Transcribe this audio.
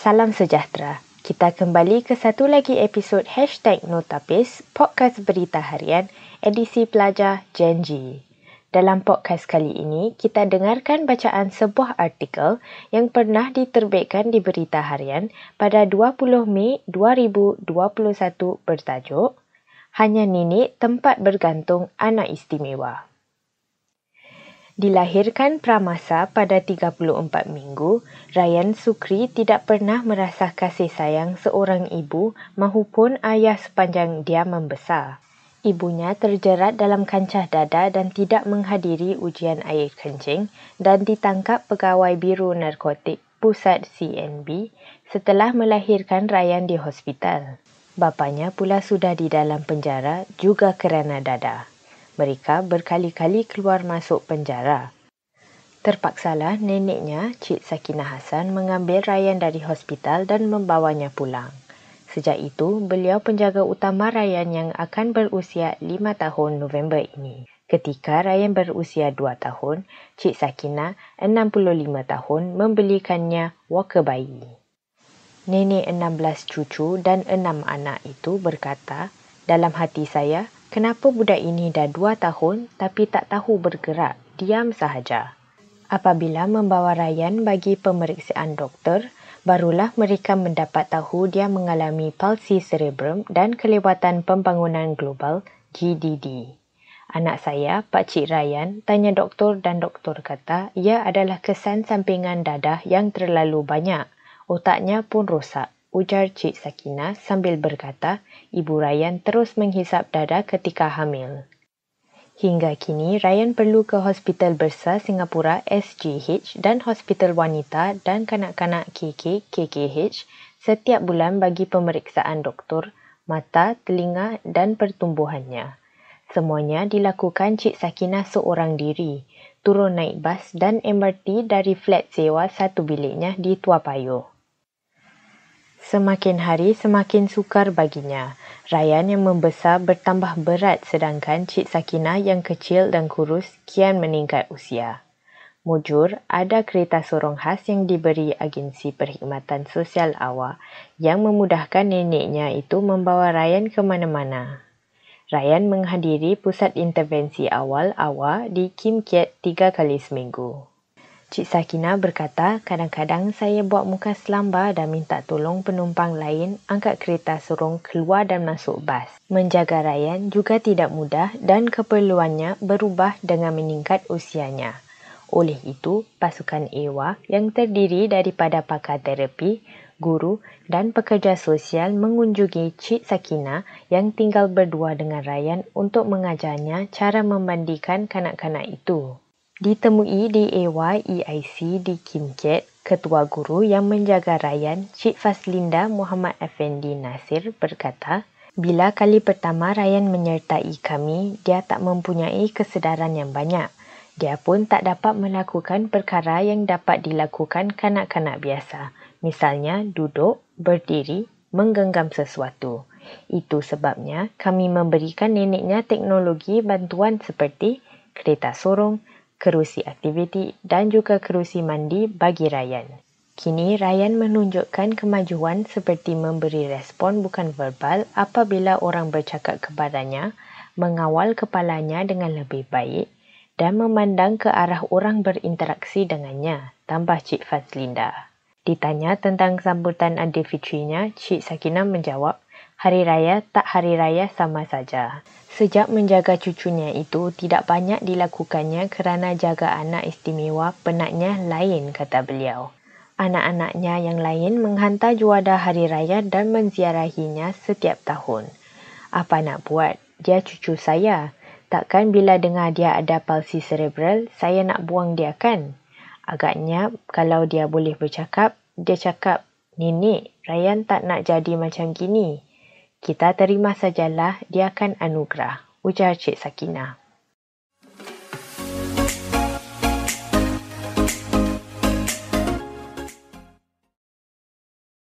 Salam sejahtera. Kita kembali ke satu lagi episod Hashtag Notapis, podcast berita harian, edisi pelajar Gen G. Dalam podcast kali ini, kita dengarkan bacaan sebuah artikel yang pernah diterbitkan di berita harian pada 20 Mei 2021 bertajuk Hanya Nenek Tempat Bergantung Anak Istimewa. Dilahirkan pramasa pada 34 minggu, Ryan Sukri tidak pernah merasa kasih sayang seorang ibu mahupun ayah sepanjang dia membesar. Ibunya terjerat dalam kancah dada dan tidak menghadiri ujian air kencing dan ditangkap pegawai Biro Narkotik Pusat CNB setelah melahirkan Ryan di hospital. Bapanya pula sudah di dalam penjara juga kerana dada mereka berkali-kali keluar masuk penjara. Terpaksalah neneknya, Cik Sakinah Hassan, mengambil Ryan dari hospital dan membawanya pulang. Sejak itu, beliau penjaga utama Ryan yang akan berusia 5 tahun November ini. Ketika Ryan berusia 2 tahun, Cik Sakinah, 65 tahun, membelikannya walker bayi. Nenek 16 cucu dan 6 anak itu berkata, dalam hati saya, Kenapa budak ini dah dua tahun tapi tak tahu bergerak, diam sahaja. Apabila membawa Ryan bagi pemeriksaan doktor, barulah mereka mendapat tahu dia mengalami palsi cerebrum dan kelewatan pembangunan global GDD. Anak saya, Pak Cik Ryan, tanya doktor dan doktor kata ia adalah kesan sampingan dadah yang terlalu banyak. Otaknya pun rosak ujar Cik Sakina sambil berkata Ibu Ryan terus menghisap dada ketika hamil. Hingga kini, Ryan perlu ke Hospital Besar Singapura SGH dan Hospital Wanita dan Kanak-Kanak KK KKH setiap bulan bagi pemeriksaan doktor, mata, telinga dan pertumbuhannya. Semuanya dilakukan Cik Sakina seorang diri, turun naik bas dan MRT dari flat sewa satu biliknya di Tua Payoh. Semakin hari semakin sukar baginya. Ryan yang membesar bertambah berat sedangkan Cik Sakinah yang kecil dan kurus kian meningkat usia. Mujur, ada kereta sorong khas yang diberi agensi perkhidmatan sosial awak yang memudahkan neneknya itu membawa Ryan ke mana-mana. Ryan menghadiri pusat intervensi awal awak di Kim Kiat tiga kali seminggu. Cik Sakina berkata, kadang-kadang saya buat muka selamba dan minta tolong penumpang lain angkat kereta sorong keluar dan masuk bas. Menjaga Ryan juga tidak mudah dan keperluannya berubah dengan meningkat usianya. Oleh itu, pasukan EWA yang terdiri daripada pakar terapi, guru dan pekerja sosial mengunjungi Cik Sakina yang tinggal berdua dengan Ryan untuk mengajarnya cara memandikan kanak-kanak itu. Ditemui di AYEIC di Kim Kiat, Ketua Guru yang menjaga Ryan, Cik Faslinda Muhammad Effendi Nasir berkata, Bila kali pertama Ryan menyertai kami, dia tak mempunyai kesedaran yang banyak. Dia pun tak dapat melakukan perkara yang dapat dilakukan kanak-kanak biasa. Misalnya duduk, berdiri, menggenggam sesuatu. Itu sebabnya kami memberikan neneknya teknologi bantuan seperti kereta sorong, kerusi aktiviti dan juga kerusi mandi bagi Ryan. Kini Ryan menunjukkan kemajuan seperti memberi respon bukan verbal apabila orang bercakap kepadanya, mengawal kepalanya dengan lebih baik dan memandang ke arah orang berinteraksi dengannya, tambah Cik Fazlinda. Ditanya tentang sambutan Aidilfitrinya, Cik Sakinah menjawab, Hari Raya tak Hari Raya sama saja. Sejak menjaga cucunya itu tidak banyak dilakukannya kerana jaga anak istimewa penatnya lain kata beliau. Anak-anaknya yang lain menghantar juada hari raya dan menziarahinya setiap tahun. Apa nak buat? Dia cucu saya. Takkan bila dengar dia ada palsi cerebral, saya nak buang dia kan? Agaknya kalau dia boleh bercakap, dia cakap, Nenek, Ryan tak nak jadi macam gini. Kita terima sajalah dia akan anugerah, ujar Cik Sakinah.